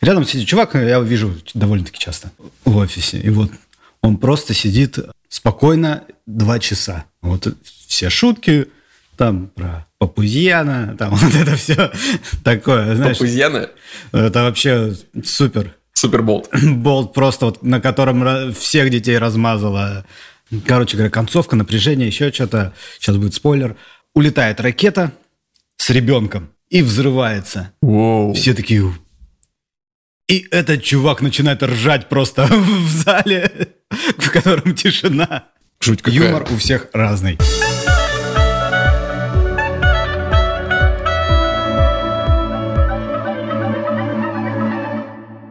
Рядом сидит чувак, я его вижу довольно-таки часто в офисе. И вот он просто сидит спокойно два часа. Вот все шутки там про Папузьяна, там вот это все такое, знаешь. Папузьяна? Это вообще супер. Супер болт. Болт просто вот, на котором всех детей размазало. Короче говоря, концовка, напряжение, еще что-то. Сейчас будет спойлер. Улетает ракета с ребенком и взрывается. Воу. Все такие... И этот чувак начинает ржать просто в зале, в котором тишина. Жуть какая. Юмор у всех разный.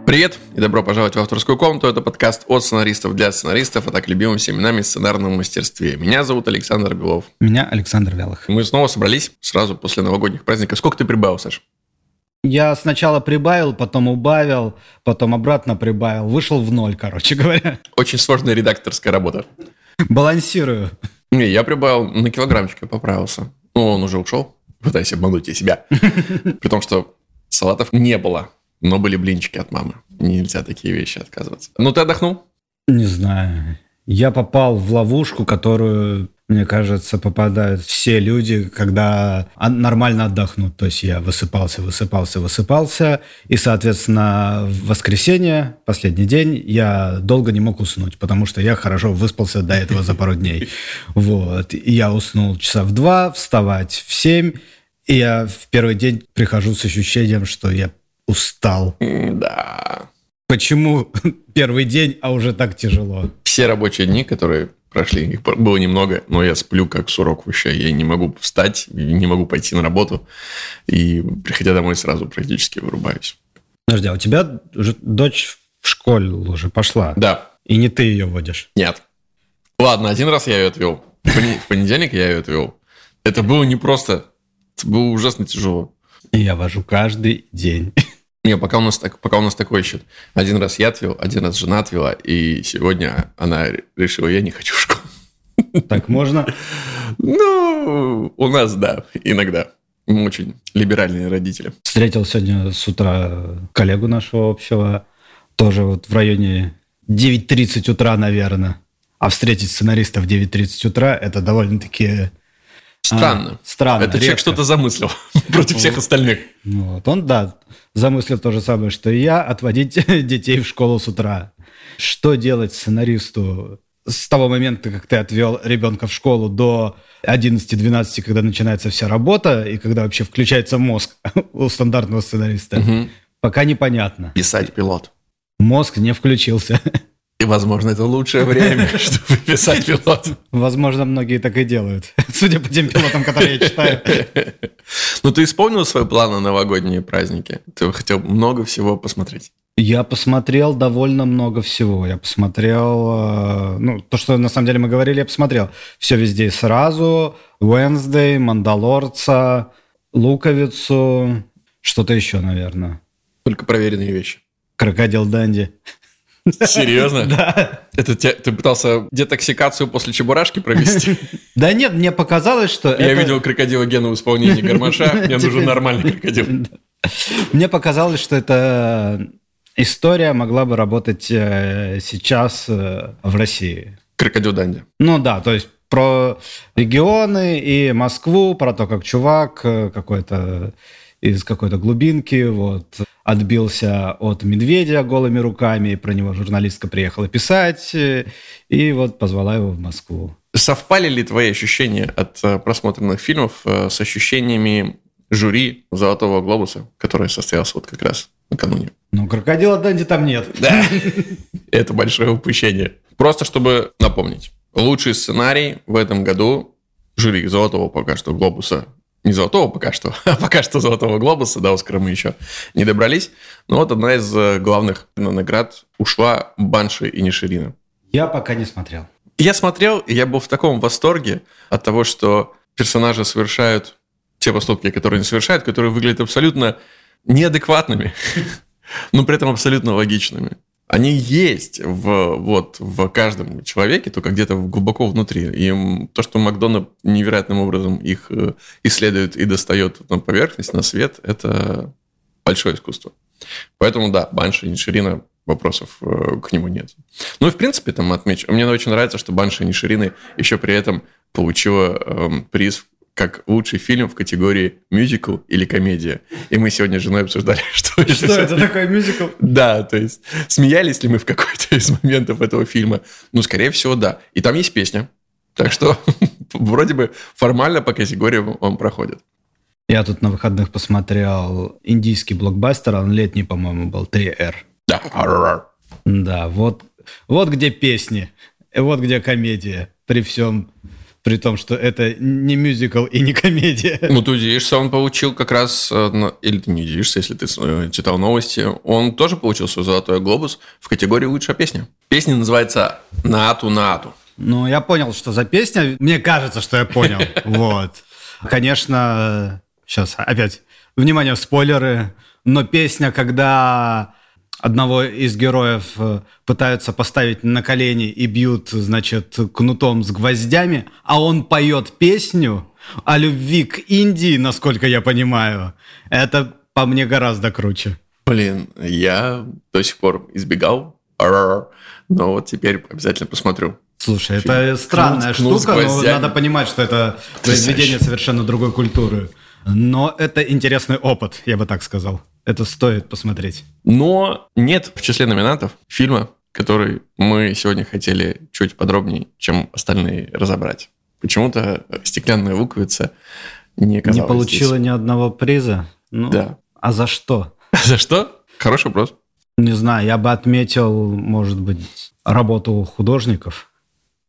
Привет и добро пожаловать в авторскую комнату. Это подкаст от сценаристов для сценаристов, а так любимым семенами сценарном мастерстве. Меня зовут Александр Белов. Меня Александр Вялых. Мы снова собрались сразу после новогодних праздников. Сколько ты прибавил, Саш? Я сначала прибавил, потом убавил, потом обратно прибавил. Вышел в ноль, короче говоря. Очень сложная редакторская работа. Балансирую. Не, я прибавил на килограммчик, я поправился. Ну, он уже ушел. Пытаюсь обмануть я себя. При том, что салатов не было. Но были блинчики от мамы. Нельзя такие вещи отказываться. Ну, ты отдохнул? Не знаю. Я попал в ловушку, которую, мне кажется, попадают все люди, когда нормально отдохнут. То есть я высыпался, высыпался, высыпался. И, соответственно, в воскресенье, последний день, я долго не мог уснуть, потому что я хорошо выспался до этого за пару дней. Вот. И я уснул часа в два, вставать в семь. И я в первый день прихожу с ощущением, что я устал. Да. Почему первый день, а уже так тяжело? Все рабочие дни, которые прошли, их было немного, но я сплю как сурок вообще. Я не могу встать, не могу пойти на работу. И приходя домой, сразу практически вырубаюсь. Подожди, а у тебя уже дочь в школе уже пошла? Да. И не ты ее водишь? Нет. Ладно, один раз я ее отвел. В понедельник я ее отвел. Это было непросто. Это было ужасно тяжело. Я вожу каждый день. Не, пока у нас, так, пока у нас такой счет. Один раз я отвел, один раз жена отвела, и сегодня она решила, я не хочу в школу. Так можно? Ну, у нас, да, иногда. Мы очень либеральные родители. Встретил сегодня с утра коллегу нашего общего, тоже вот в районе 9.30 утра, наверное. А встретить сценариста в 9.30 утра – это довольно-таки Странно. А, странно. Это человек что-то замыслил против всех остальных. Вот. Он, да, замыслил то же самое, что и я, отводить детей в школу с утра. Что делать сценаристу с того момента, как ты отвел ребенка в школу до 11-12, когда начинается вся работа, и когда вообще включается мозг у стандартного сценариста, угу. пока непонятно. Писать пилот. Мозг не включился. И, возможно, это лучшее время, чтобы писать пилот. Возможно, многие так и делают, судя по тем пилотам, которые я читаю. Ну, ты исполнил свой план на новогодние праздники? Ты хотел много всего посмотреть? Я посмотрел довольно много всего. Я посмотрел, э, ну, то, что на самом деле мы говорили, я посмотрел. Все везде и сразу. Wednesday, Мандалорца, Луковицу, что-то еще, наверное. Только проверенные вещи. Крокодил Данди. Серьезно? Да. Это ты пытался детоксикацию после чебурашки провести? Да нет, мне показалось, что Я видел крокодила Гена в исполнении гармоша, мне нужен нормальный крокодил. Мне показалось, что эта история могла бы работать э, сейчас э, в России. Крокодил Данди. Ну да, то есть про регионы и Москву, про то, как чувак э, какой-то из какой-то глубинки, вот, отбился от медведя голыми руками, про него журналистка приехала писать, и вот позвала его в Москву. Совпали ли твои ощущения от э, просмотренных фильмов э, с ощущениями жюри «Золотого глобуса», который состоялся вот как раз накануне? Ну, крокодила Дэнди там нет. Да, это большое упущение. Просто чтобы напомнить. Лучший сценарий в этом году жюри «Золотого» пока что глобуса не золотого пока что, а пока что золотого глобуса, до Оскара мы еще не добрались. Но вот одна из э, главных наград ушла Банши и Ниширина. Я пока не смотрел. Я смотрел, и я был в таком восторге от того, что персонажи совершают те поступки, которые они совершают, которые выглядят абсолютно неадекватными, но при этом абсолютно логичными они есть в, вот, в каждом человеке, только где-то глубоко внутри. И то, что Макдональд невероятным образом их э, исследует и достает на поверхность, на свет, это большое искусство. Поэтому, да, Банши и Ниширина вопросов э, к нему нет. Ну и, в принципе, там отмечу. Мне очень нравится, что Банши и Ниширины еще при этом получила эм, приз как лучший фильм в категории мюзикл или комедия. И мы сегодня с женой обсуждали, что, что это. это такое мюзикл? Да, то есть смеялись ли мы в какой-то из моментов этого фильма? Ну, скорее всего, да. И там есть песня. Так что вроде бы формально по категории он проходит. Я тут на выходных посмотрел индийский блокбастер, он летний, по-моему, был 3R. Да. Да, вот, вот где песни, вот где комедия, при всем при том, что это не мюзикл и не комедия. Ну, ты удивишься, он получил как раз, э, или ты не удивишься, если ты э, читал новости, он тоже получил свой «Золотой глобус» в категории «Лучшая песня». Песня называется «Наату Наату». Ну, я понял, что за песня. Мне кажется, что я понял. Вот. Конечно, сейчас опять, внимание, спойлеры, но песня, когда одного из героев э, пытаются поставить на колени и бьют, значит, кнутом с гвоздями, а он поет песню о любви к Индии, насколько я понимаю. Это по мне гораздо круче. Блин, я до сих пор избегал, но вот теперь обязательно посмотрю. Слушай, Фильм. это странная кнут, штука, но надо понимать, что это произведение совершенно другой культуры. Но это интересный опыт, я бы так сказал. Это стоит посмотреть. Но нет в числе номинантов фильма, который мы сегодня хотели чуть подробнее, чем остальные разобрать. Почему-то «Стеклянная луковица» не Не получила здесь. ни одного приза? Ну, да. А за что? За что? Хороший вопрос. Не знаю, я бы отметил, может быть, работу художников.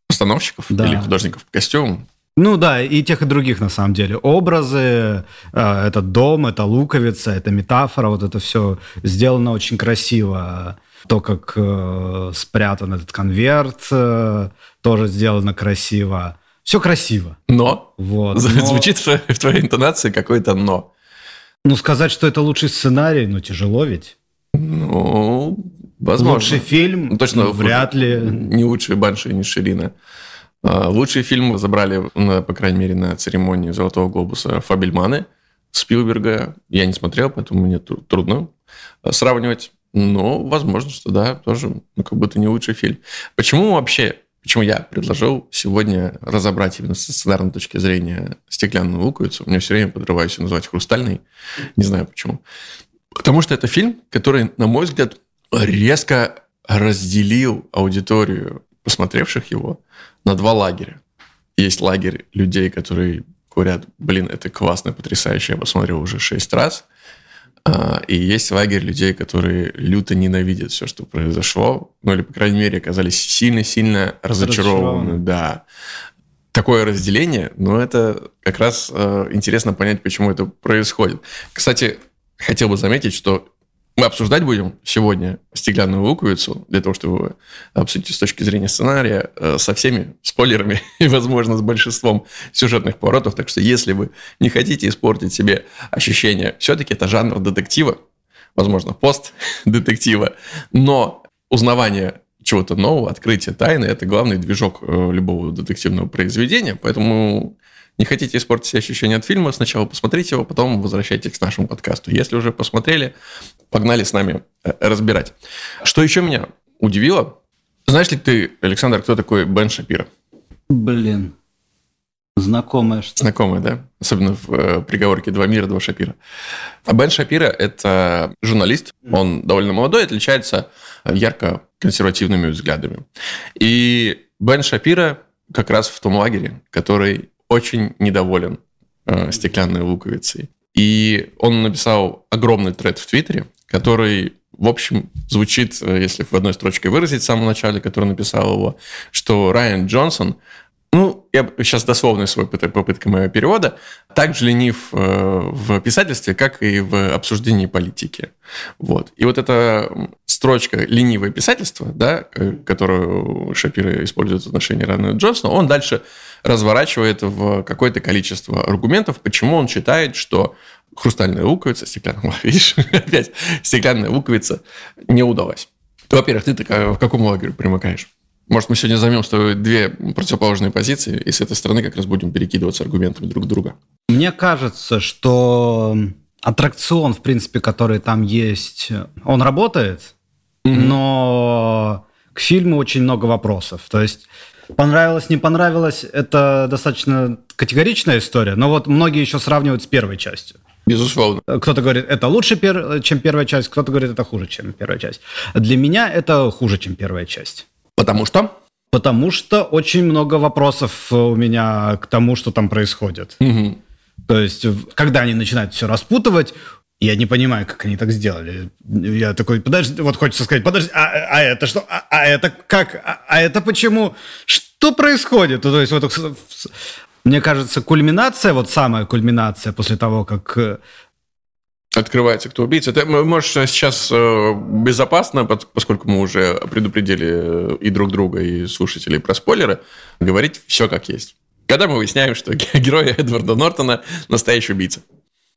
Постановщиков да. или художников по костюмам? Ну да, и тех, и других на самом деле. Образы, э, этот дом, это луковица, это метафора, вот это все сделано очень красиво. То, как э, спрятан этот конверт, э, тоже сделано красиво. Все красиво. Но? Вот. Но... Звучит в, в твоей интонации какое-то «но». Ну, сказать, что это лучший сценарий, ну, тяжело ведь. Ну, возможно. Лучший фильм? Ну, точно. Ну, вряд ли. Не лучший Банши, не Ширина. А, лучший фильм забрали, по крайней мере, на церемонии «Золотого глобуса» «Фабельманы» Спилберга. Я не смотрел, поэтому мне трудно а, сравнивать. Но, возможно, что да, тоже ну, как будто не лучший фильм. Почему вообще, почему я предложил сегодня разобрать именно с сценарной точки зрения «Стеклянную луковицу»? Мне все время подрываюсь называть «Хрустальный». Не знаю почему. Потому что это фильм, который, на мой взгляд, резко разделил аудиторию посмотревших его на два лагеря. Есть лагерь людей, которые говорят, блин, это классно, потрясающе, я посмотрел уже шесть раз. А, и есть лагерь людей, которые люто ненавидят все, что произошло, ну или, по крайней мере, оказались сильно-сильно разочарованы. Да. Такое разделение, но это как раз э, интересно понять, почему это происходит. Кстати, хотел бы заметить, что мы обсуждать будем сегодня «Стеклянную луковицу» для того, чтобы обсудить с точки зрения сценария э, со всеми спойлерами и, возможно, с большинством сюжетных поворотов. Так что если вы не хотите испортить себе ощущение, все-таки это жанр детектива, возможно, пост-детектива, но узнавание чего-то нового, открытие тайны – это главный движок э, любого детективного произведения, поэтому не хотите испортить себе ощущение от фильма, сначала посмотрите его, потом возвращайтесь к нашему подкасту. Если уже посмотрели, погнали с нами э, разбирать. Что еще меня удивило? Знаешь ли ты, Александр, кто такой Бен Шапира? Блин, Знакомая что Знакомая, да? Особенно в э, приговорке «Два мира, два Шапира». А Бен Шапира – это журналист. Он довольно молодой, отличается ярко консервативными взглядами. И Бен Шапира как раз в том лагере, который очень недоволен э, стеклянной луковицей. И он написал огромный тред в Твиттере, который, в общем, звучит, э, если в одной строчке выразить в самом начале, который написал его, что Райан Джонсон ну, я сейчас дословный свой попытка моего перевода, так же ленив э, в писательстве, как и в обсуждении политики. Вот. И вот эта строчка «ленивое писательство», да, э, которую Шапира использует в отношении Рана Джонсона, он дальше разворачивает в какое-то количество аргументов, почему он считает, что хрустальная луковица, стеклянная, видишь, опять стеклянная луковица не удалась. Во-первых, ты в какому лагерю примыкаешь? Может, мы сегодня займем с тобой две противоположные позиции, и с этой стороны как раз будем перекидываться аргументами друг друга. Мне кажется, что аттракцион, в принципе, который там есть, он работает, mm-hmm. но к фильму очень много вопросов. То есть понравилось, не понравилось, это достаточно категоричная история, но вот многие еще сравнивают с первой частью. Безусловно. Кто-то говорит, это лучше, чем первая часть, кто-то говорит, это хуже, чем первая часть. Для меня это хуже, чем первая часть. Потому что? Потому что очень много вопросов у меня к тому, что там происходит. Угу. То есть, когда они начинают все распутывать, я не понимаю, как они так сделали. Я такой, подожди, вот хочется сказать, подожди, а, а это что? А, а это как? А, а это почему? Что происходит? То есть, вот, мне кажется, кульминация, вот самая кульминация после того, как э, открывается, кто убийца. Это, можешь сейчас э, безопасно, поскольку мы уже предупредили э, и друг друга, и слушателей про спойлеры, говорить все как есть. Когда мы выясняем, что герой Эдварда Нортона настоящий убийца.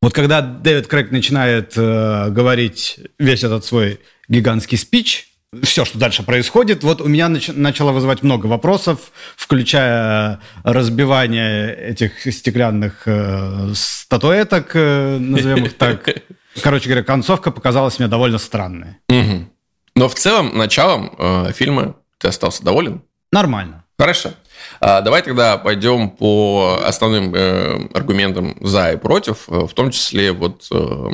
Вот когда Дэвид Крейг начинает э, говорить весь этот свой гигантский спич, все, что дальше происходит, вот у меня нач- начало вызывать много вопросов, включая разбивание этих стеклянных э, статуэток, э, назовем их так. Короче говоря, концовка показалась мне довольно странной. Угу. Но в целом, началом э, фильма ты остался доволен? Нормально. Хорошо. А, давай тогда пойдем по основным э, аргументам за и против, э, в том числе вот э,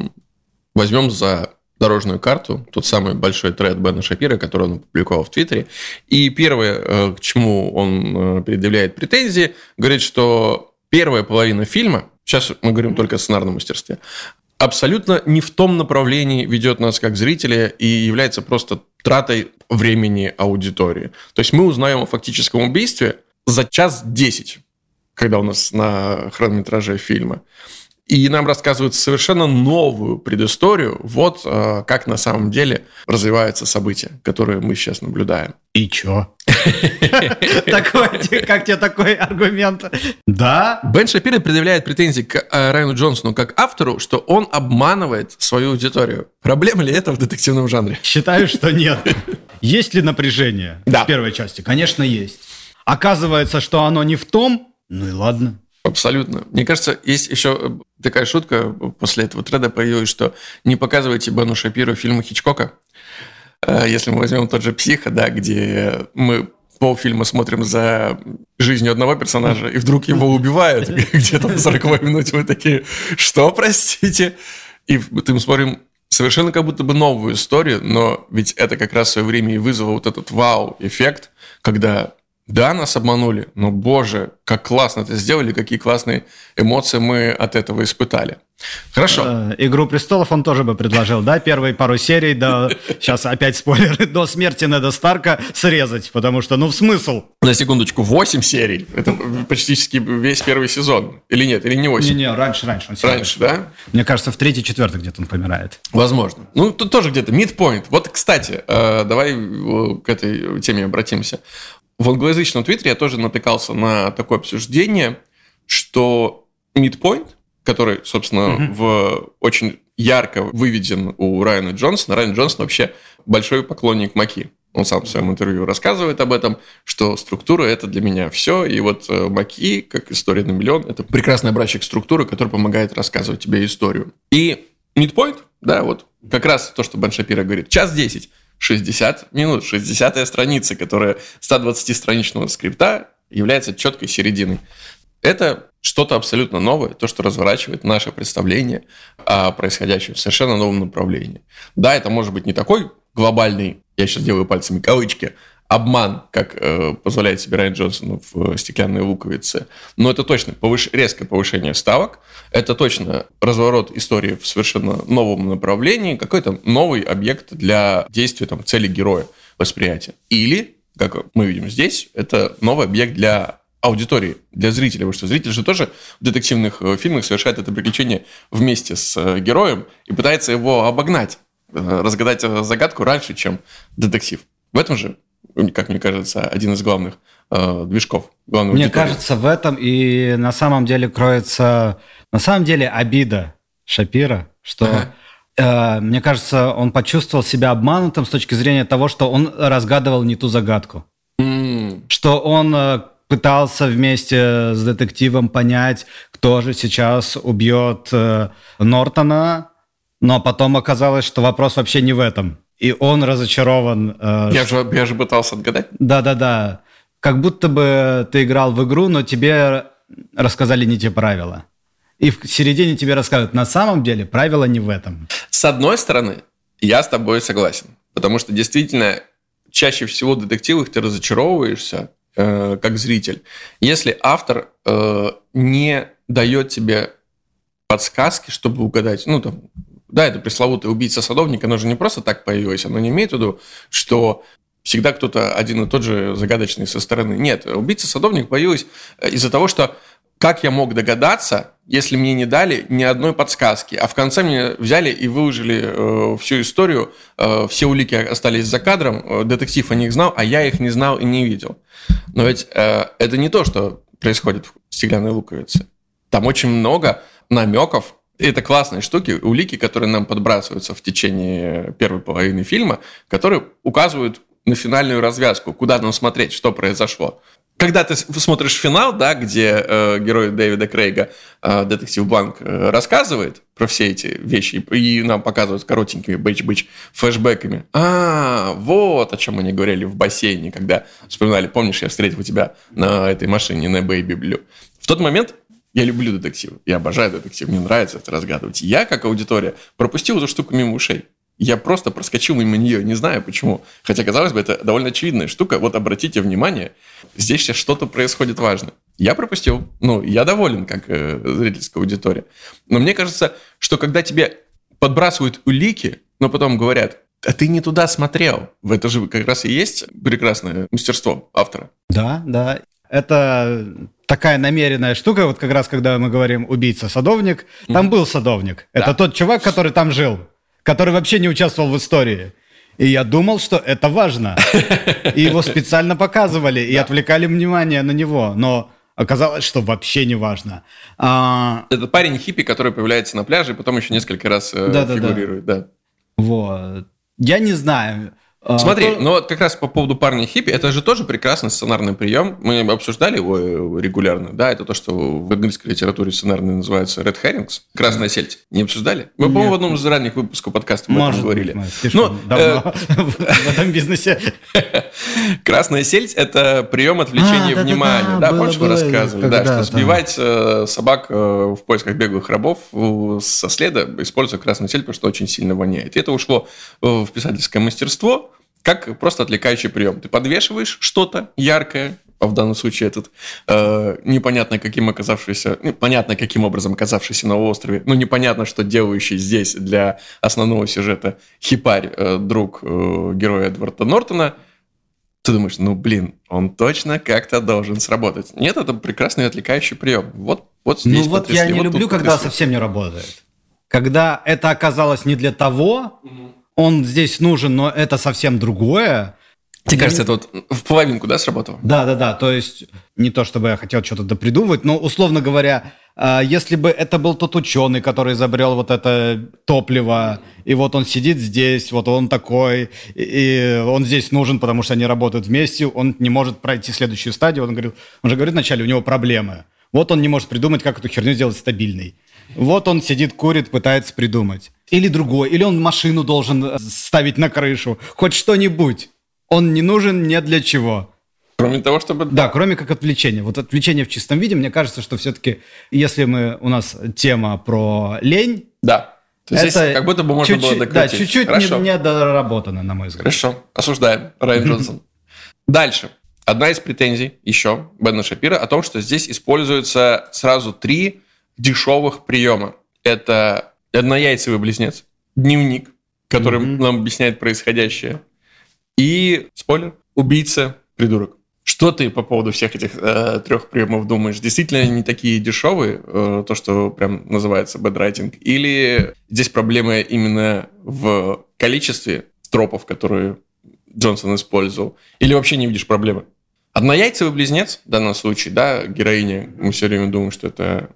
возьмем за дорожную карту, тот самый большой тред Бена Шапира, который он опубликовал в Твиттере. И первое, к чему он предъявляет претензии, говорит, что первая половина фильма, сейчас мы говорим только о сценарном мастерстве, абсолютно не в том направлении ведет нас как зрителя и является просто тратой времени аудитории. То есть мы узнаем о фактическом убийстве за час десять, когда у нас на хронометраже фильма. И нам рассказывают совершенно новую предысторию, вот э, как на самом деле развиваются события, которые мы сейчас наблюдаем. И чё? Как тебе такой аргумент? Да? Бен Шапиро предъявляет претензии к э, Райану Джонсону как автору, что он обманывает свою аудиторию. Проблема ли это в детективном жанре? Считаю, что нет. Есть ли напряжение в первой части? Конечно, есть. Оказывается, что оно не в том, ну и ладно. Абсолютно. Мне кажется, есть еще э, такая шутка после этого треда появилась, что не показывайте Бену Шапиру фильмы Хичкока. Э, если мы возьмем тот же «Психо», да, где мы полфильма смотрим за жизнью одного персонажа, и вдруг его убивают где-то на 40 минуте. Мы такие, что, простите? И мы смотрим совершенно как будто бы новую историю, но ведь это как раз в свое время и вызвало вот этот вау-эффект, когда да, нас обманули, но, боже, как классно это сделали, какие классные эмоции мы от этого испытали. Хорошо. Э, Игру престолов он тоже бы предложил, да, первые пару серий, да, сейчас опять спойлеры, до смерти Неда Старка срезать, потому что, ну, в смысл? На секундочку, 8 серий, это почти весь первый сезон, или нет, или не 8? Не-не, раньше, раньше. раньше, да? Мне кажется, в третий, четвертый где-то он помирает. Возможно. Ну, тут тоже где-то midpoint. Вот, кстати, э, давай к этой теме обратимся. В англоязычном твиттере я тоже натыкался на такое обсуждение, что midpoint, который, собственно, mm-hmm. в очень ярко выведен у Райана Джонсона. Райан Джонсон вообще большой поклонник Маки. Он сам в своем интервью рассказывает об этом, что структура – это для меня все. И вот э, Маки, как история на миллион, это прекрасный образчик структуры, который помогает рассказывать тебе историю. И midpoint, да, вот как раз то, что Бен Шапира говорит, час десять. 60 минут, 60 страница, которая 120-страничного скрипта является четкой серединой. Это что-то абсолютно новое, то, что разворачивает наше представление о происходящем в совершенно новом направлении. Да, это может быть не такой глобальный, я сейчас делаю пальцами кавычки, обман, как э, позволяет себе Райан Джонсон в «Стеклянной луковице». Но это точно повыш... резкое повышение ставок, это точно разворот истории в совершенно новом направлении, какой-то новый объект для действия, там, цели героя, восприятия. Или, как мы видим здесь, это новый объект для аудитории, для зрителя, потому что зритель же тоже в детективных э, фильмах совершает это приключение вместе с э, героем и пытается его обогнать, э, разгадать загадку раньше, чем детектив. В этом же как мне кажется, один из главных э, движков. Мне аудитории. кажется, в этом и на самом деле кроется, на самом деле, обида Шапира, что ага. э, мне кажется, он почувствовал себя обманутым с точки зрения того, что он разгадывал не ту загадку. Mm. Что он э, пытался вместе с детективом понять, кто же сейчас убьет э, Нортона, но потом оказалось, что вопрос вообще не в этом. И он разочарован. Э, я, же, я же пытался отгадать. Да-да-да. Как будто бы ты играл в игру, но тебе рассказали не те правила. И в середине тебе рассказывают, на самом деле правила не в этом. С одной стороны, я с тобой согласен. Потому что действительно чаще всего в детективах ты разочаровываешься э, как зритель, если автор э, не дает тебе подсказки, чтобы угадать, ну там, да, это пресловутый убийца садовника, оно же не просто так появилось, оно не имеет в виду, что всегда кто-то один и тот же загадочный со стороны. Нет, убийца садовник появилась э, из-за того, что как я мог догадаться, если мне не дали ни одной подсказки, а в конце мне взяли и выложили э, всю историю, э, все улики остались за кадром, э, детектив о них знал, а я их не знал и не видел. Но ведь э, это не то, что происходит в «Стеклянной луковице». Там очень много намеков, это классные штуки, улики, которые нам подбрасываются в течение первой половины фильма, которые указывают на финальную развязку, куда нам смотреть, что произошло когда ты смотришь финал, да, где э, герой Дэвида Крейга, э, детектив Бланк, э, рассказывает про все эти вещи и, и нам показывают коротенькими бэч-бэч флешбэками. А, вот о чем они говорили в бассейне, когда вспоминали, помнишь, я встретил тебя на этой машине, на Baby Blue. В тот момент я люблю детективы, я обожаю детектив, мне нравится это разгадывать. Я, как аудитория, пропустил эту штуку мимо ушей. Я просто проскочил мимо нее, не знаю почему. Хотя, казалось бы, это довольно очевидная штука. Вот обратите внимание, здесь сейчас что-то происходит важное. Я пропустил. Ну, я доволен, как э, зрительская аудитория. Но мне кажется, что когда тебе подбрасывают улики, но потом говорят, а ты не туда смотрел. Это же как раз и есть прекрасное мастерство автора. Да, да. Это такая намеренная штука, вот как раз когда мы говорим убийца-садовник, там был садовник. Да. Это тот чувак, который там жил который вообще не участвовал в истории. И я думал, что это важно. И его специально показывали и отвлекали внимание на него. Но оказалось, что вообще не важно. А... Это парень хиппи, который появляется на пляже и потом еще несколько раз э, да, фигурирует. Да. Вот. Я не знаю. А, Смотри, то... но как раз по поводу парня хиппи, это же тоже прекрасный сценарный прием. Мы обсуждали его э, регулярно, да, это то, что в английской литературе сценарный называется red herrings, красная сельдь. Не обсуждали? Мы, по-моему, в одном из ранних выпусков подкаста об этом говорили. Ну, давно э, в этом бизнесе. Красная сельдь – это прием отвлечения а, внимания. Да, помнишь, мы рассказывали, да, что сбивать э, собак в поисках беглых рабов со следа, используя красную сельдь, потому что очень сильно воняет. И это ушло в писательское мастерство, как просто отвлекающий прием. Ты подвешиваешь что-то яркое, а в данном случае этот э, непонятно каким оказавшийся, ну, понятно каким образом оказавшийся на острове, но непонятно, что делающий здесь для основного сюжета хипарь, э, друг э, героя Эдварда Нортона, ты думаешь, ну блин, он точно как-то должен сработать. Нет, это прекрасный отвлекающий прием. Вот, вот здесь. Ну вот я не вот люблю, когда потрясли. совсем не работает. Когда это оказалось не для того, угу он здесь нужен, но это совсем другое. Тебе кажется, это вот в половинку, да, сработало? Да, да, да. То есть не то, чтобы я хотел что-то допридумывать, но, условно говоря, а, если бы это был тот ученый, который изобрел вот это топливо, и вот он сидит здесь, вот он такой, и он здесь нужен, потому что они работают вместе, он не может пройти следующую стадию, он, говорил, он же говорит вначале, у него проблемы. Вот он не может придумать, как эту херню сделать стабильной. Вот он сидит, курит, пытается придумать. Или другой, или он машину должен э, ставить на крышу. Хоть что-нибудь. Он не нужен ни для чего. Кроме того, чтобы... Да, кроме как отвлечения. Вот отвлечение в чистом виде, мне кажется, что все-таки, если мы, у нас тема про лень... Да. То есть это как будто бы можно чуть-чуть, было докрутить. Да, чуть-чуть не, недоработано, на мой взгляд. Хорошо, осуждаем. Райан Джонсон. Дальше. Одна из претензий еще Бена Шапира о том, что здесь используются сразу три дешевых приема. Это однояйцевый близнец, дневник, который mm-hmm. нам объясняет происходящее, и, спойлер, убийца, придурок. Что ты по поводу всех этих э, трех приемов думаешь? Действительно они такие дешевые, э, то, что прям называется бэдрайтинг? Или здесь проблема именно в количестве тропов, которые Джонсон использовал? Или вообще не видишь проблемы? Однояйцевый близнец, в данном случае, да, героиня, мы все время думаем, что это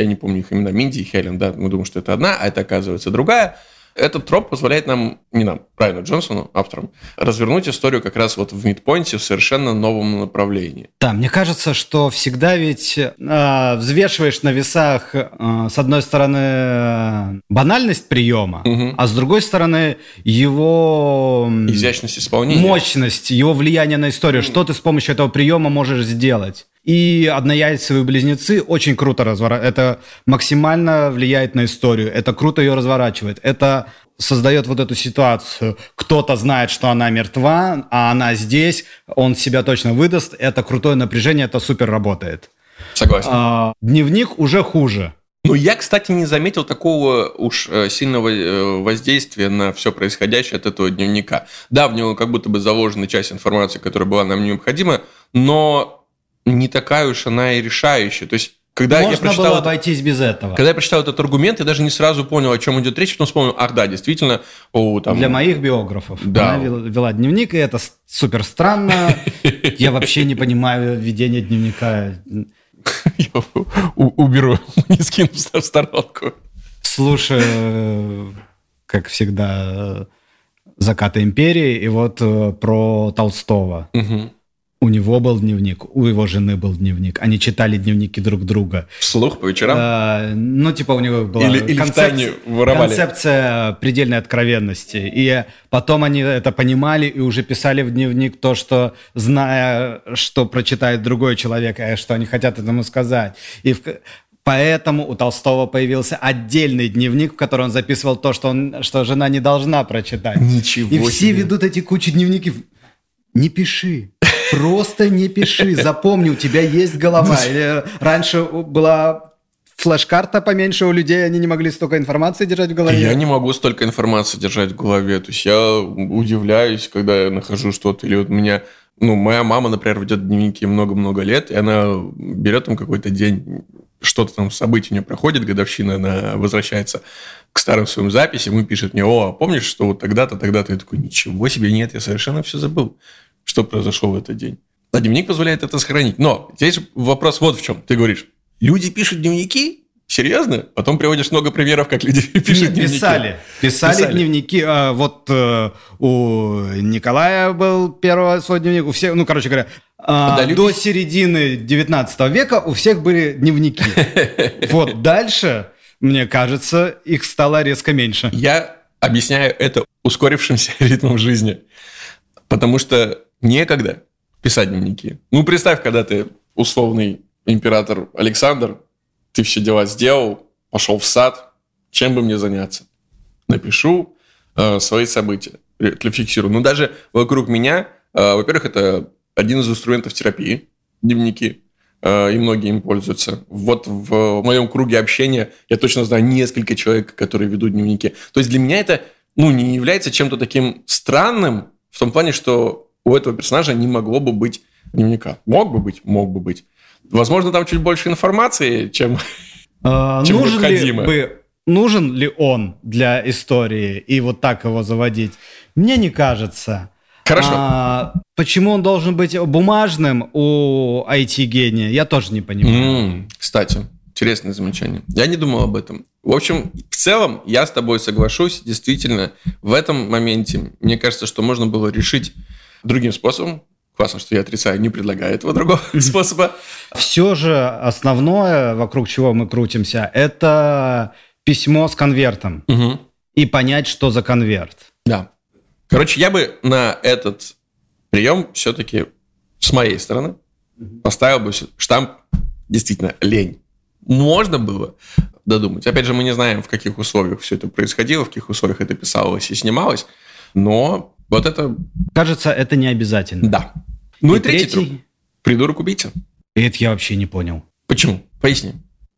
я не помню их имена, Минди и Хелен, да, мы думаем, что это одна, а это оказывается другая. Этот троп позволяет нам, не нам, Райану Джонсону, авторам, развернуть историю как раз вот в мидпоинте в совершенно новом направлении. Да, мне кажется, что всегда ведь э, взвешиваешь на весах, э, с одной стороны, банальность приема, угу. а с другой стороны, его... Изящность исполнения. Мощность, его влияние на историю. Что ты с помощью этого приема можешь сделать. И однояйцевые близнецы очень круто разворачивают. Это максимально влияет на историю. Это круто ее разворачивает. Это создает вот эту ситуацию. Кто-то знает, что она мертва, а она здесь, он себя точно выдаст. Это крутое напряжение, это супер работает. Согласен. А, дневник уже хуже. Ну, я, кстати, не заметил такого уж э, сильного э, воздействия на все происходящее от этого дневника. Да, в него как будто бы заложена часть информации, которая была нам необходима, но не такая уж она и решающая. То есть когда Можно я прочитал было обойтись без этого. Когда я прочитал этот аргумент, я даже не сразу понял, о чем идет речь, потом вспомнил, ах да, действительно, о, там... Для моих биографов. Да. Она вела, вела дневник, и это супер странно. Я вообще не понимаю ведения дневника. Я уберу, не скину в сторонку. Слушай, как всегда, «Закаты империи», и вот э, про Толстого. Угу. У него был дневник, у его жены был дневник. Они читали дневники друг друга. Вслух по вечерам? А, ну, типа у него была или, или концепция, концепция предельной откровенности. И потом они это понимали и уже писали в дневник то, что, зная, что прочитает другой человек, а что они хотят этому сказать. И в, Поэтому у Толстого появился отдельный дневник, в котором он записывал то, что, он, что жена не должна прочитать. Ничего И все ведут эти кучи дневников. Не пиши. Просто не пиши, запомни, у тебя есть голова. Или раньше была флеш-карта поменьше у людей, они не могли столько информации держать в голове. Я не могу столько информации держать в голове. То есть я удивляюсь, когда я нахожу что-то. Или вот меня, ну, моя мама, например, ведет дневники много-много лет, и она берет там какой-то день, что-то там событие у нее проходит, годовщина, она возвращается к старым своим записям и пишет мне, о, а помнишь, что вот тогда-то, тогда-то? Я такой, ничего себе, нет, я совершенно все забыл что произошло в этот день. А дневник позволяет это сохранить. Но здесь вопрос вот в чем. Ты говоришь, люди пишут дневники? Серьезно? Потом приводишь много примеров, как люди пишут Нет, дневники. Писали. Писали, писали. дневники. А, вот э, у Николая был первый свой дневник. У всех, ну, короче говоря, а, да, до середины 19 века у всех были дневники. Вот дальше, мне кажется, их стало резко меньше. Я объясняю это ускорившимся ритмом жизни. Потому что некогда писать дневники. Ну, представь, когда ты условный император Александр, ты все дела сделал, пошел в сад, чем бы мне заняться? Напишу э, свои события, фиксирую. Ну, даже вокруг меня, э, во-первых, это один из инструментов терапии, дневники, э, и многие им пользуются. Вот в моем круге общения я точно знаю несколько человек, которые ведут дневники. То есть для меня это ну, не является чем-то таким странным, в том плане, что у этого персонажа не могло бы быть дневника. Мог бы быть, мог бы быть. Возможно, там чуть больше информации, чем, а, чем нужен необходимо. Ли бы, нужен ли он для истории и вот так его заводить? Мне не кажется. Хорошо. А, почему он должен быть бумажным у IT-гения, я тоже не понимаю. Mm, кстати, интересное замечание. Я не думал об этом. В общем, в целом, я с тобой соглашусь. Действительно, в этом моменте, мне кажется, что можно было решить другим способом. Классно, что я отрицаю, не предлагаю этого другого способа. Все же основное, вокруг чего мы крутимся, это письмо с конвертом. Угу. И понять, что за конверт. Да. Короче, я бы на этот прием все-таки с моей стороны поставил бы штамп действительно лень. Можно было додумать. Опять же, мы не знаем, в каких условиях все это происходило, в каких условиях это писалось и снималось, но вот это... Кажется, это не обязательно. Да. Ну и, и третий, третий труп. Придурок-убийца. Это я вообще не понял. Почему? Поясни.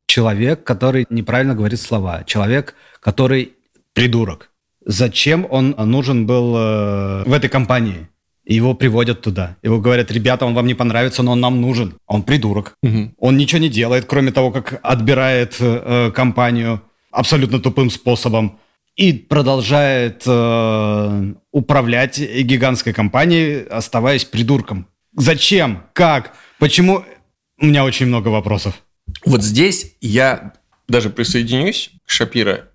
Человек, который неправильно говорит слова. Человек, который придурок. Зачем он нужен был э, в этой компании? Его приводят туда. Его говорят, ребята, он вам не понравится, но он нам нужен. Он придурок. Угу. Он ничего не делает, кроме того, как отбирает э, компанию абсолютно тупым способом и продолжает э, управлять гигантской компанией, оставаясь придурком. Зачем? Как? Почему? У меня очень много вопросов. Вот здесь я даже присоединюсь к Шапира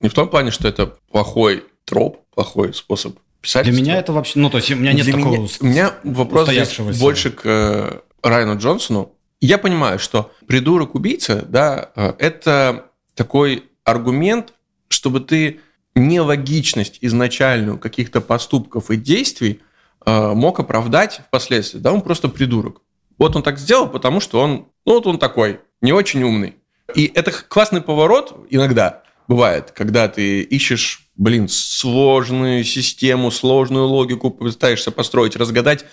Не в том плане, что это плохой троп, плохой способ писать. Для меня это вообще... Ну, то есть у меня нет Для такого меня, у меня вопрос здесь больше к э, Райану Джонсону. Я понимаю, что придурок-убийца, да, э, это такой аргумент, чтобы ты нелогичность изначальную каких-то поступков и действий э, мог оправдать впоследствии. Да, он просто придурок. Вот он так сделал, потому что он, ну вот он такой, не очень умный. И это классный поворот иногда бывает, когда ты ищешь, блин, сложную систему, сложную логику, пытаешься построить, разгадать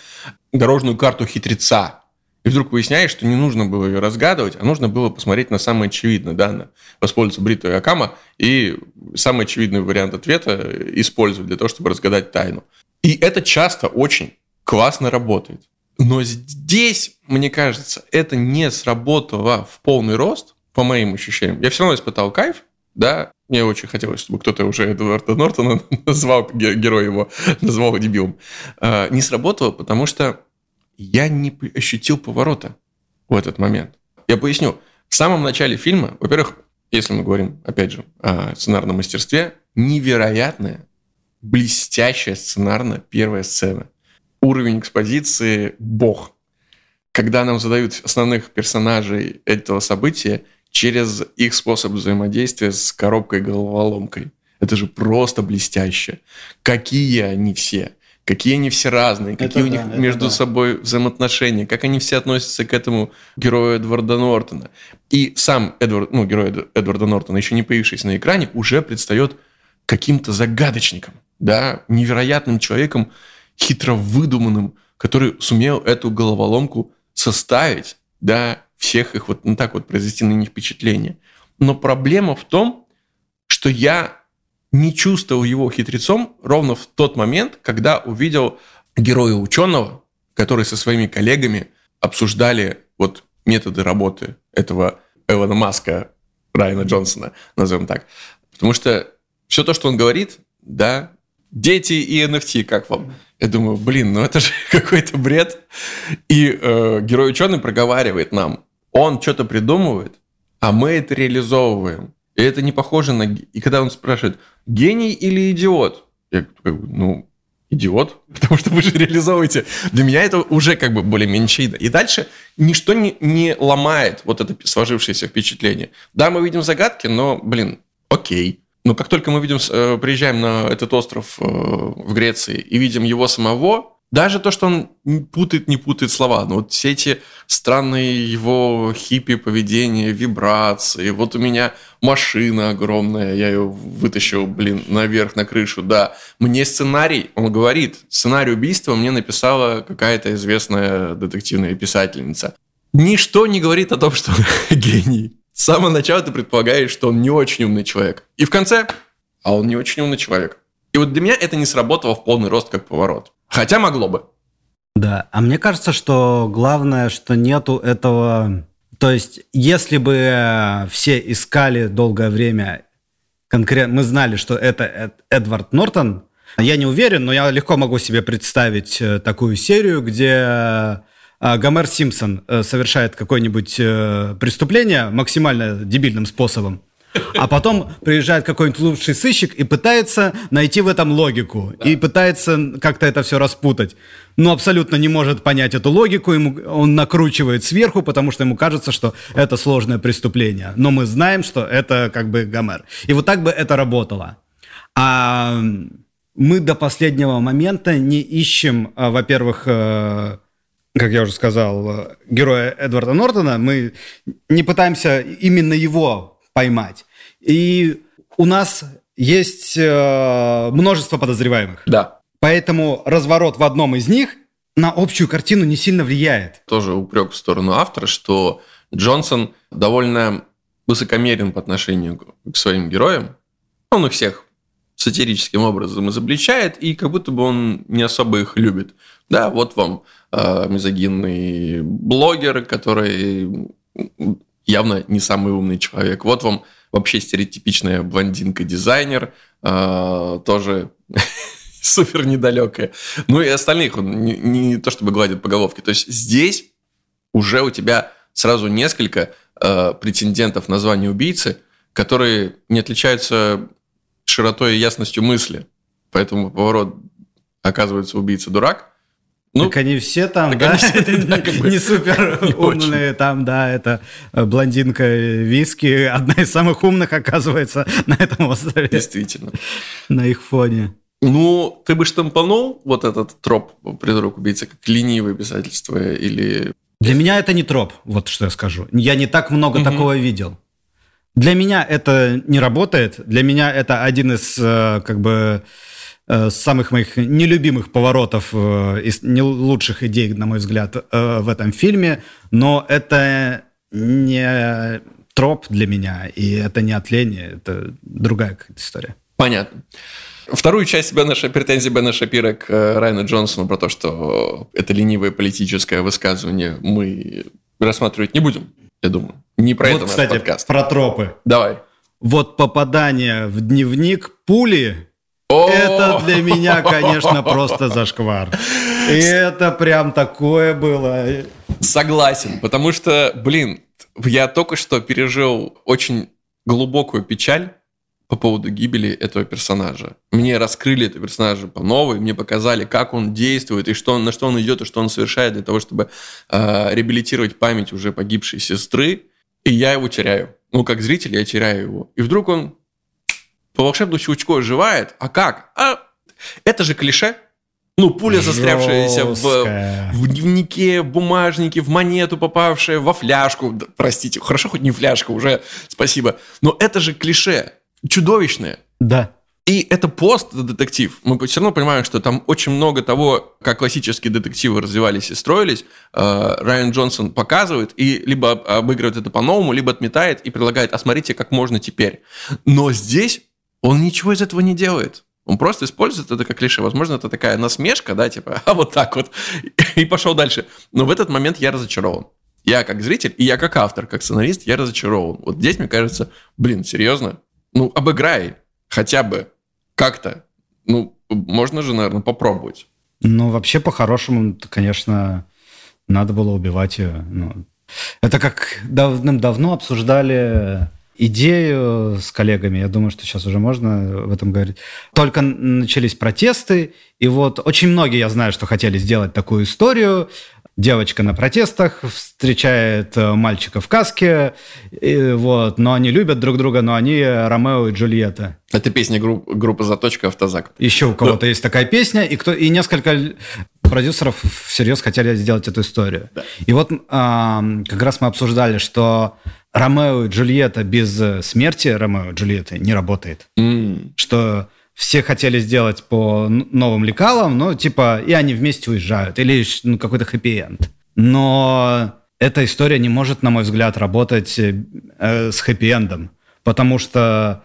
дорожную карту хитреца. И вдруг выясняешь, что не нужно было ее разгадывать, а нужно было посмотреть на самое очевидное, да, на воспользоваться бритой Акама и самый очевидный вариант ответа использовать для того, чтобы разгадать тайну. И это часто очень классно работает. Но здесь, мне кажется, это не сработало в полный рост, по моим ощущениям. Я все равно испытал кайф, да, мне очень хотелось, чтобы кто-то уже Эдварда Нортона назвал, герой его, назвал дебилом. А, не сработало, потому что я не ощутил поворота в этот момент. Я поясню. В самом начале фильма, во-первых, если мы говорим, опять же, о сценарном мастерстве, невероятная, блестящая сценарная первая сцена. Уровень экспозиции – бог. Когда нам задают основных персонажей этого события через их способ взаимодействия с коробкой-головоломкой. Это же просто блестяще. Какие они все – какие они все разные, какие это у них да, между да. собой взаимоотношения, как они все относятся к этому герою Эдварда Нортона. И сам Эдвард, ну, герой Эдварда Нортона, еще не появившийся на экране, уже предстает каким-то загадочником, да, невероятным человеком, хитро выдуманным, который сумел эту головоломку составить, да, всех их вот ну, так вот произвести на них впечатление. Но проблема в том, что я не чувствовал его хитрецом ровно в тот момент, когда увидел героя ученого, который со своими коллегами обсуждали вот методы работы этого Эвана Маска, Райана Джонсона, назовем так. Потому что все то, что он говорит, да, дети и NFT, как вам? Я думаю, блин, ну это же какой-то бред. И э, герой ученый проговаривает нам, он что-то придумывает, а мы это реализовываем. И это не похоже на... И когда он спрашивает, гений или идиот? Я бы, ну, идиот, потому что вы же реализовываете. Для меня это уже как бы более-менее очевидно. И дальше ничто не, не ломает вот это сложившееся впечатление. Да, мы видим загадки, но, блин, окей. Но как только мы видим, э, приезжаем на этот остров э, в Греции и видим его самого, даже то, что он путает, не путает слова, но вот все эти странные его хиппи поведения, вибрации, вот у меня машина огромная, я ее вытащил, блин, наверх, на крышу, да. Мне сценарий, он говорит, сценарий убийства мне написала какая-то известная детективная писательница. Ничто не говорит о том, что он гений. С самого начала ты предполагаешь, что он не очень умный человек. И в конце, а он не очень умный человек. И вот для меня это не сработало в полный рост как поворот. Хотя могло бы. Да, а мне кажется, что главное, что нету этого... То есть, если бы все искали долгое время, конкретно мы знали, что это Эд, Эдвард Нортон, я не уверен, но я легко могу себе представить э, такую серию, где э, Гомер Симпсон э, совершает какое-нибудь преступление максимально дебильным способом, а потом приезжает какой-нибудь лучший сыщик и пытается найти в этом логику. Да. И пытается как-то это все распутать. Но абсолютно не может понять эту логику. Ему, он накручивает сверху, потому что ему кажется, что это сложное преступление. Но мы знаем, что это как бы Гомер. И вот так бы это работало. А мы до последнего момента не ищем, а, во-первых, э, как я уже сказал, э, героя Эдварда Нортона. Мы не пытаемся именно его поймать. И у нас есть э, множество подозреваемых. Да. Поэтому разворот в одном из них на общую картину не сильно влияет. Тоже упрек в сторону автора, что Джонсон довольно высокомерен по отношению к своим героям. Он их всех сатирическим образом изобличает, и как будто бы он не особо их любит. Да, вот вам э, мизогинный блогер, который явно не самый умный человек. Вот вам вообще стереотипичная блондинка-дизайнер, э, тоже супер недалекая. Ну и остальных он не, не то чтобы гладит по головке. То есть здесь уже у тебя сразу несколько э, претендентов на звание убийцы, которые не отличаются широтой и ясностью мысли. Поэтому поворот оказывается убийца дурак. Ну, так они все там, да? Они все, да как бы, не супер не умные, очень. там, да, это э, блондинка виски, одна из самых умных оказывается на этом острове. Действительно. На их фоне. Ну, ты бы штампанул вот этот троп придурок убийца как ленивое писательство или... Для меня это не троп, вот что я скажу. Я не так много угу. такого видел. Для меня это не работает. Для меня это один из, э, как бы, э, самых моих нелюбимых поворотов, э, из не лучших идей, на мой взгляд, в этом фильме. Но это не троп для меня, и это не отление, это другая какая-то история. Понятно. Вторую часть Бена, претензий Бена Шапира к э, Райану Джонсону про то, что это ленивое политическое высказывание, мы рассматривать не будем, я думаю. Не про вот, это кстати, подкаст. про тропы. Давай. Вот попадание в дневник пули Это для меня, конечно, просто зашквар. И это прям такое было. Согласен, потому что, блин, я только что пережил очень глубокую печаль по поводу гибели этого персонажа. Мне раскрыли этого персонажа по новой, мне показали, как он действует и что на что он идет и что он совершает для того, чтобы э, реабилитировать память уже погибшей сестры. И я его теряю. Ну, как зритель, я теряю его. И вдруг он по волшебному щелчку оживает. А как? А это же клише. Ну, пуля, застрявшаяся в, в дневнике, в бумажнике, в монету попавшая, во фляжку. Да, простите, хорошо, хоть не фляжка, уже спасибо. Но это же клише чудовищное. Да. И это пост-детектив. Мы все равно понимаем, что там очень много того, как классические детективы развивались и строились. Э, Райан Джонсон показывает и либо обыгрывает это по-новому, либо отметает и предлагает, а смотрите, как можно теперь. Но здесь он ничего из этого не делает. Он просто использует это как клише. Возможно, это такая насмешка, да, типа, а вот так вот. И пошел дальше. Но в этот момент я разочарован. Я как зритель, и я как автор, как сценарист, я разочарован. Вот здесь, мне кажется, блин, серьезно, ну, обыграй хотя бы как-то. Ну, можно же, наверное, попробовать. Ну, вообще, по-хорошему, конечно, надо было убивать ее. Ну, это как давным-давно обсуждали идею с коллегами, я думаю, что сейчас уже можно в этом говорить. Только начались протесты, и вот очень многие, я знаю, что хотели сделать такую историю, девочка на протестах встречает э, мальчика в каске, и, вот, но они любят друг друга, но они Ромео и Джульетта. Это песня групп, группы «Заточка» «Автозак». Еще у кого-то но... есть такая песня, и, кто, и несколько продюсеров всерьез хотели сделать эту историю. Да. И вот а, как раз мы обсуждали, что Ромео и Джульетта без смерти Ромео и Джульетты не работает. Mm. Что все хотели сделать по новым лекалам, но типа и они вместе уезжают, или ну, какой-то хэппи-энд. Но эта история не может, на мой взгляд, работать э, с хэппи-эндом, потому что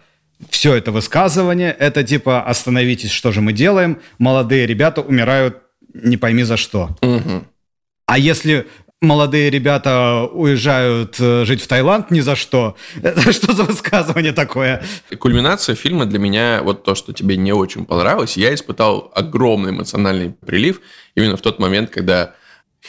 все это высказывание, это типа остановитесь, что же мы делаем, молодые ребята умирают не пойми за что. Угу. А если молодые ребята уезжают э, жить в Таиланд ни за что. Это что за высказывание такое? Кульминация фильма для меня, вот то, что тебе не очень понравилось, я испытал огромный эмоциональный прилив именно в тот момент, когда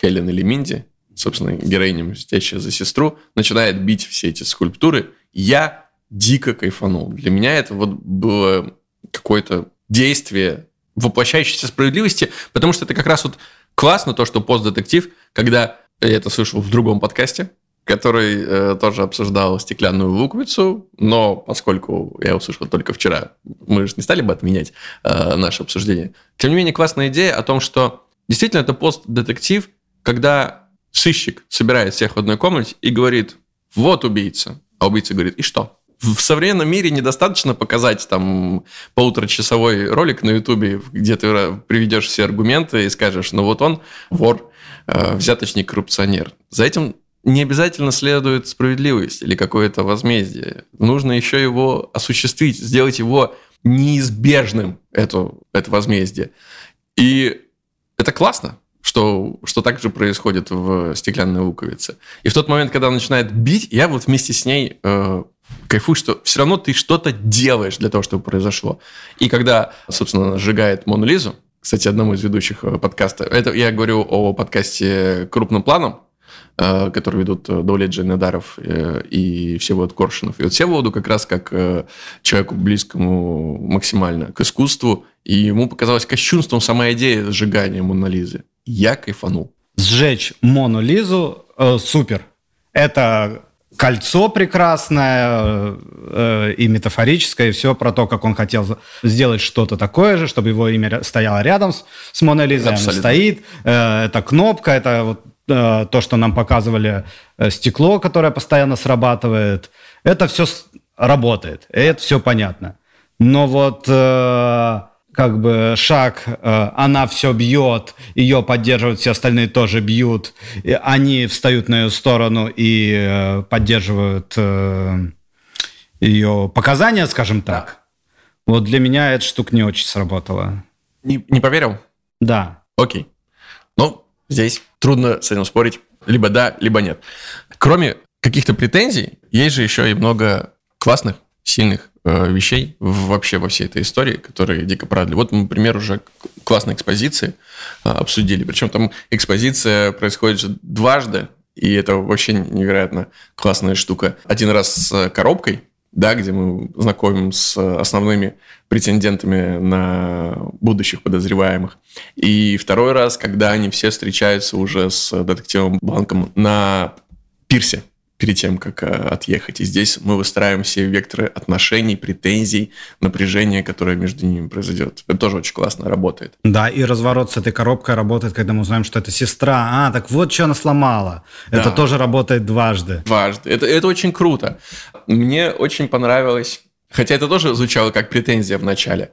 Хелен или Минди, собственно, героиня, мстящая за сестру, начинает бить все эти скульптуры. Я дико кайфанул. Для меня это вот было какое-то действие воплощающейся справедливости, потому что это как раз вот классно то, что постдетектив, когда я это слышал в другом подкасте, который э, тоже обсуждал стеклянную луковицу, но поскольку я услышал только вчера, мы же не стали бы отменять э, наше обсуждение. Тем не менее, классная идея о том, что действительно это пост-детектив, когда сыщик собирает всех в одной комнате и говорит, вот убийца, а убийца говорит, и что? В современном мире недостаточно показать там полуторачасовой ролик на Ютубе, где ты приведешь все аргументы и скажешь, ну вот он вор, Э, взяточник, коррупционер. За этим не обязательно следует справедливость или какое-то возмездие. Нужно еще его осуществить, сделать его неизбежным, это, это возмездие. И это классно, что, что так же происходит в «Стеклянной луковице». И в тот момент, когда он начинает бить, я вот вместе с ней э, кайфую, что все равно ты что-то делаешь для того, чтобы произошло. И когда, собственно, она сжигает Мону Лизу, кстати, одному из ведущих э, подкаста. Это я говорю о подкасте «Крупным планом». э, который ведут э, Давлет Джайнадаров и Всеволод Коршунов. И вот Всеволоду как раз как человеку близкому максимально к искусству, и ему показалось кощунством сама идея сжигания Монолизы. Я кайфанул. Сжечь Мону Лизу э, супер. Это кольцо прекрасное э, и метафорическое, и все про то, как он хотел сделать что-то такое же, чтобы его имя стояло рядом с, с Моной Лизой. Оно стоит. Э, это кнопка, это вот э, то, что нам показывали э, стекло, которое постоянно срабатывает. Это все работает, и это все понятно. Но вот... Э, как бы шаг, э, она все бьет, ее поддерживают, все остальные тоже бьют, они встают на ее сторону и э, поддерживают э, ее показания, скажем так. Вот для меня эта штука не очень сработала. Не, не поверил? Да. Окей. Ну, здесь трудно с этим спорить. Либо да, либо нет. Кроме каких-то претензий, есть же еще и много классных, сильных Э, вещей вообще во всей этой истории, которые дико порадовали. Вот, например, уже классные экспозиции а, обсудили. Причем там экспозиция происходит же дважды, и это вообще невероятно классная штука. Один раз с коробкой, да, где мы знакомим с основными претендентами на будущих подозреваемых. И второй раз, когда они все встречаются уже с детективом Бланком на пирсе перед тем, как э, отъехать. И здесь мы выстраиваем все векторы отношений, претензий, напряжения, которое между ними произойдет. Это тоже очень классно работает. Да, и разворот с этой коробкой работает, когда мы узнаем, что это сестра. А, так вот, что она сломала. Да. Это тоже работает дважды. Дважды. Это, это очень круто. Мне очень понравилось, хотя это тоже звучало как претензия в начале,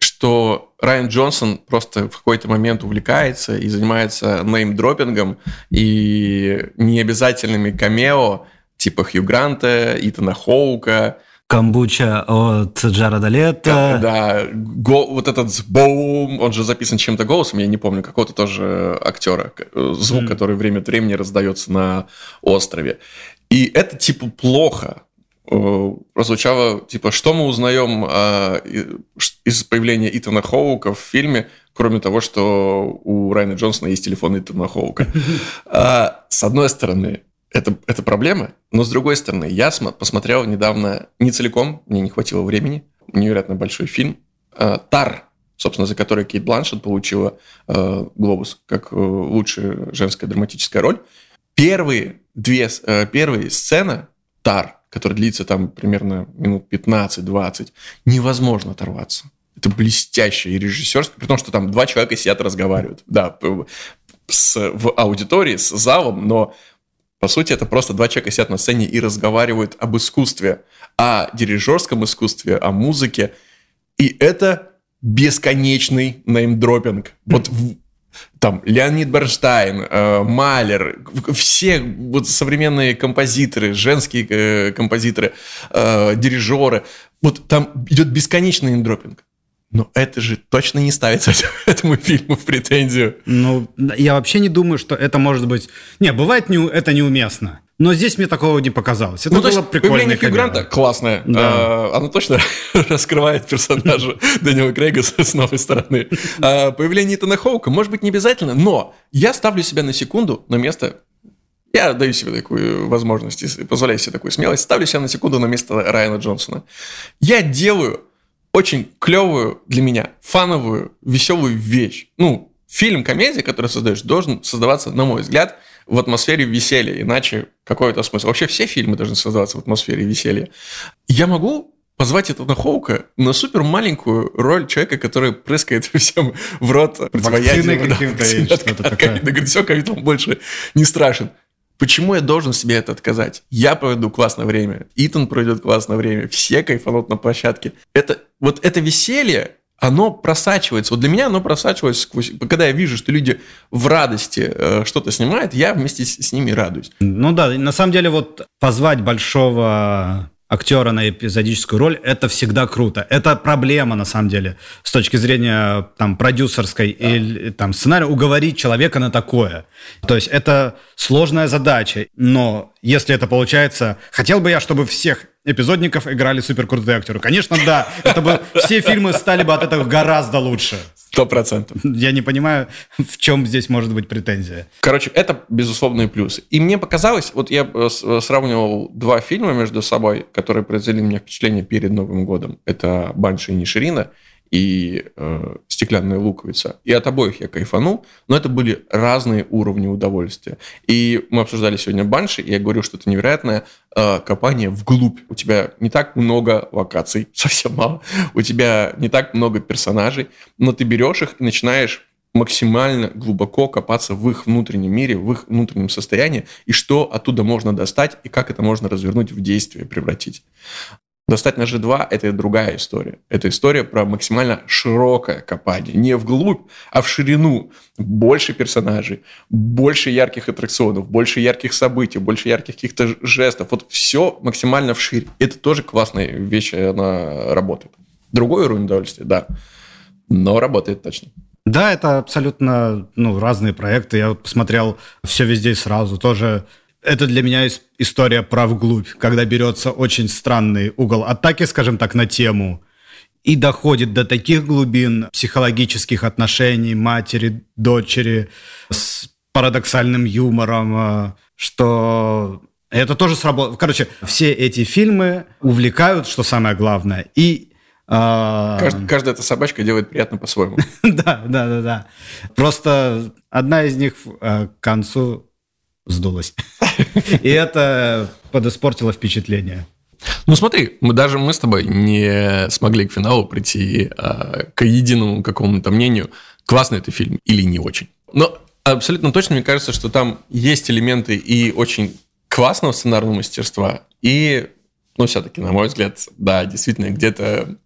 что Райан Джонсон просто в какой-то момент увлекается и занимается неймдропингом и необязательными камео типа Хью Гранта, Итана Хоука, Камбуча от Джареда Лето. Да, го, вот этот боум, он же записан чем-то голосом, я не помню, какого-то тоже актера. Звук, mm. который время от времени раздается на острове. И это типа плохо, Э, прозвучало, типа, что мы узнаем э, из появления Итана Хоука в фильме, кроме того, что у Райана Джонсона есть телефон Итана Хоука. А, с одной стороны, это, это проблема, но с другой стороны, я посмотрел недавно, не целиком, мне не хватило времени, невероятно большой фильм, э, «Тар», собственно, за который Кейт Бланшет получила э, «Глобус» как э, лучшая женская драматическая роль. Первые две, э, первые сцены «Тар», который длится там примерно минут 15-20, невозможно оторваться. Это блестяще и режиссерское, при том, что там два человека сидят разговаривают. Да, с, в аудитории, с залом, но по сути, это просто два человека сидят на сцене и разговаривают об искусстве, о дирижерском искусстве, о музыке. И это бесконечный неймдропинг. Вот там Леонид Бернштайн, э, Малер, все вот современные композиторы, женские э, композиторы, э, дирижеры, вот там идет бесконечный индропинг. Но это же точно не ставится этому фильму в претензию. Ну, я вообще не думаю, что это может быть... Не, бывает не, это неуместно. Но здесь мне такого не показалось. Это ну, было прикольно. Хью Гранта классное. Да. А, оно точно раскрывает персонажа Дэниела Крейга с новой стороны. А, появление Итана Хоука может быть не обязательно, но я ставлю себя на секунду на место я даю себе такую возможность, позволяю себе такую смелость, ставлю себя на секунду на место Райана Джонсона. Я делаю очень клевую для меня, фановую, веселую вещь. Ну, фильм, комедия, который создаешь, должен создаваться, на мой взгляд, в атмосфере веселья, иначе какой это смысл? Вообще все фильмы должны создаваться в атмосфере веселья. Я могу позвать этого Хоука на супер маленькую роль человека, который прыскает всем в рот противоядием. каким-то что-то такое. Говорит, все, ковид вам больше не страшен. Почему я должен себе это отказать? Я проведу классное время, Итан проведет классное время, все кайфанут на площадке. Это, вот это веселье, оно просачивается. Вот для меня оно просачивается сквозь... Когда я вижу, что люди в радости э, что-то снимают, я вместе с, с ними радуюсь. Ну да, на самом деле вот позвать большого актера на эпизодическую роль, это всегда круто. Это проблема, на самом деле, с точки зрения там, продюсерской да. или там, сценария, уговорить человека на такое. То есть это сложная задача, но если это получается... Хотел бы я, чтобы всех эпизодников играли супер крутые актеры. Конечно, да. Это бы все фильмы стали бы от этого гораздо лучше. Сто процентов. Я не понимаю, в чем здесь может быть претензия. Короче, это безусловные плюсы. И мне показалось, вот я э, э, сравнивал два фильма между собой, которые произвели мне впечатление перед Новым годом. Это «Банши и Ниширина» и э, «Стеклянная луковица». И от обоих я кайфанул, но это были разные уровни удовольствия. И мы обсуждали сегодня «Банши», и я говорю, что это невероятное э, копание вглубь. У тебя не так много локаций, совсем мало. У тебя не так много персонажей, но ты берешь их и начинаешь максимально глубоко копаться в их внутреннем мире, в их внутреннем состоянии, и что оттуда можно достать, и как это можно развернуть в действие, превратить. Достать на G2 – это другая история. Это история про максимально широкое копание. Не вглубь, а в ширину. Больше персонажей, больше ярких аттракционов, больше ярких событий, больше ярких каких-то жестов. Вот все максимально вширь. Это тоже классная вещь, она работает. Другой уровень удовольствия, да. Но работает точно. Да, это абсолютно ну, разные проекты. Я посмотрел все везде сразу. Тоже это для меня история про вглубь, когда берется очень странный угол атаки, скажем так, на тему, и доходит до таких глубин психологических отношений матери, дочери, с парадоксальным юмором, э, что это тоже сработало. Короче, все эти фильмы увлекают, что самое главное, и а, Кажд, каждая эта собачка делает приятно по-своему. да, да, да, да. Просто одна из них э, к концу сдулась. И это подиспортило впечатление. Ну смотри, мы даже мы с тобой не смогли к финалу прийти а, к единому какому-то мнению, классный это фильм или не очень. Но абсолютно точно мне кажется, что там есть элементы и очень классного сценарного мастерства, и, ну, все-таки, на мой взгляд, да, действительно, где-то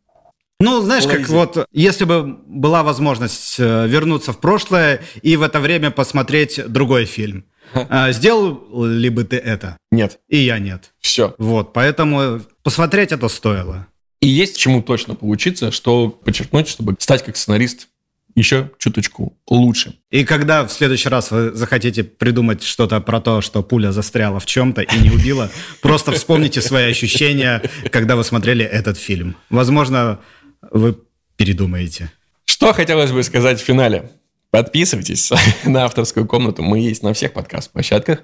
ну, знаешь, как вот, если бы была возможность э, вернуться в прошлое и в это время посмотреть другой фильм, а, сделал ли бы ты это? Нет. И я нет. Все. Вот, поэтому посмотреть это стоило. И есть чему точно поучиться, что подчеркнуть, чтобы стать как сценарист еще чуточку лучше. И когда в следующий раз вы захотите придумать что-то про то, что пуля застряла в чем-то и не убила, просто вспомните свои ощущения, когда вы смотрели этот фильм. Возможно, вы передумаете. Что хотелось бы сказать в финале? Подписывайтесь на авторскую комнату. Мы есть на всех подкаст-площадках.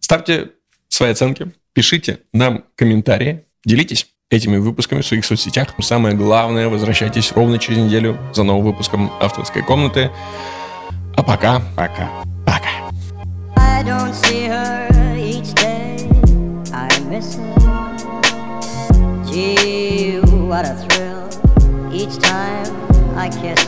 Ставьте свои оценки, пишите нам комментарии, делитесь этими выпусками в своих соцсетях. Самое главное, возвращайтесь ровно через неделю за новым выпуском авторской комнаты. А пока, пока, пока. I don't see her each day. I miss her. Gee, what a thrill each time I kiss.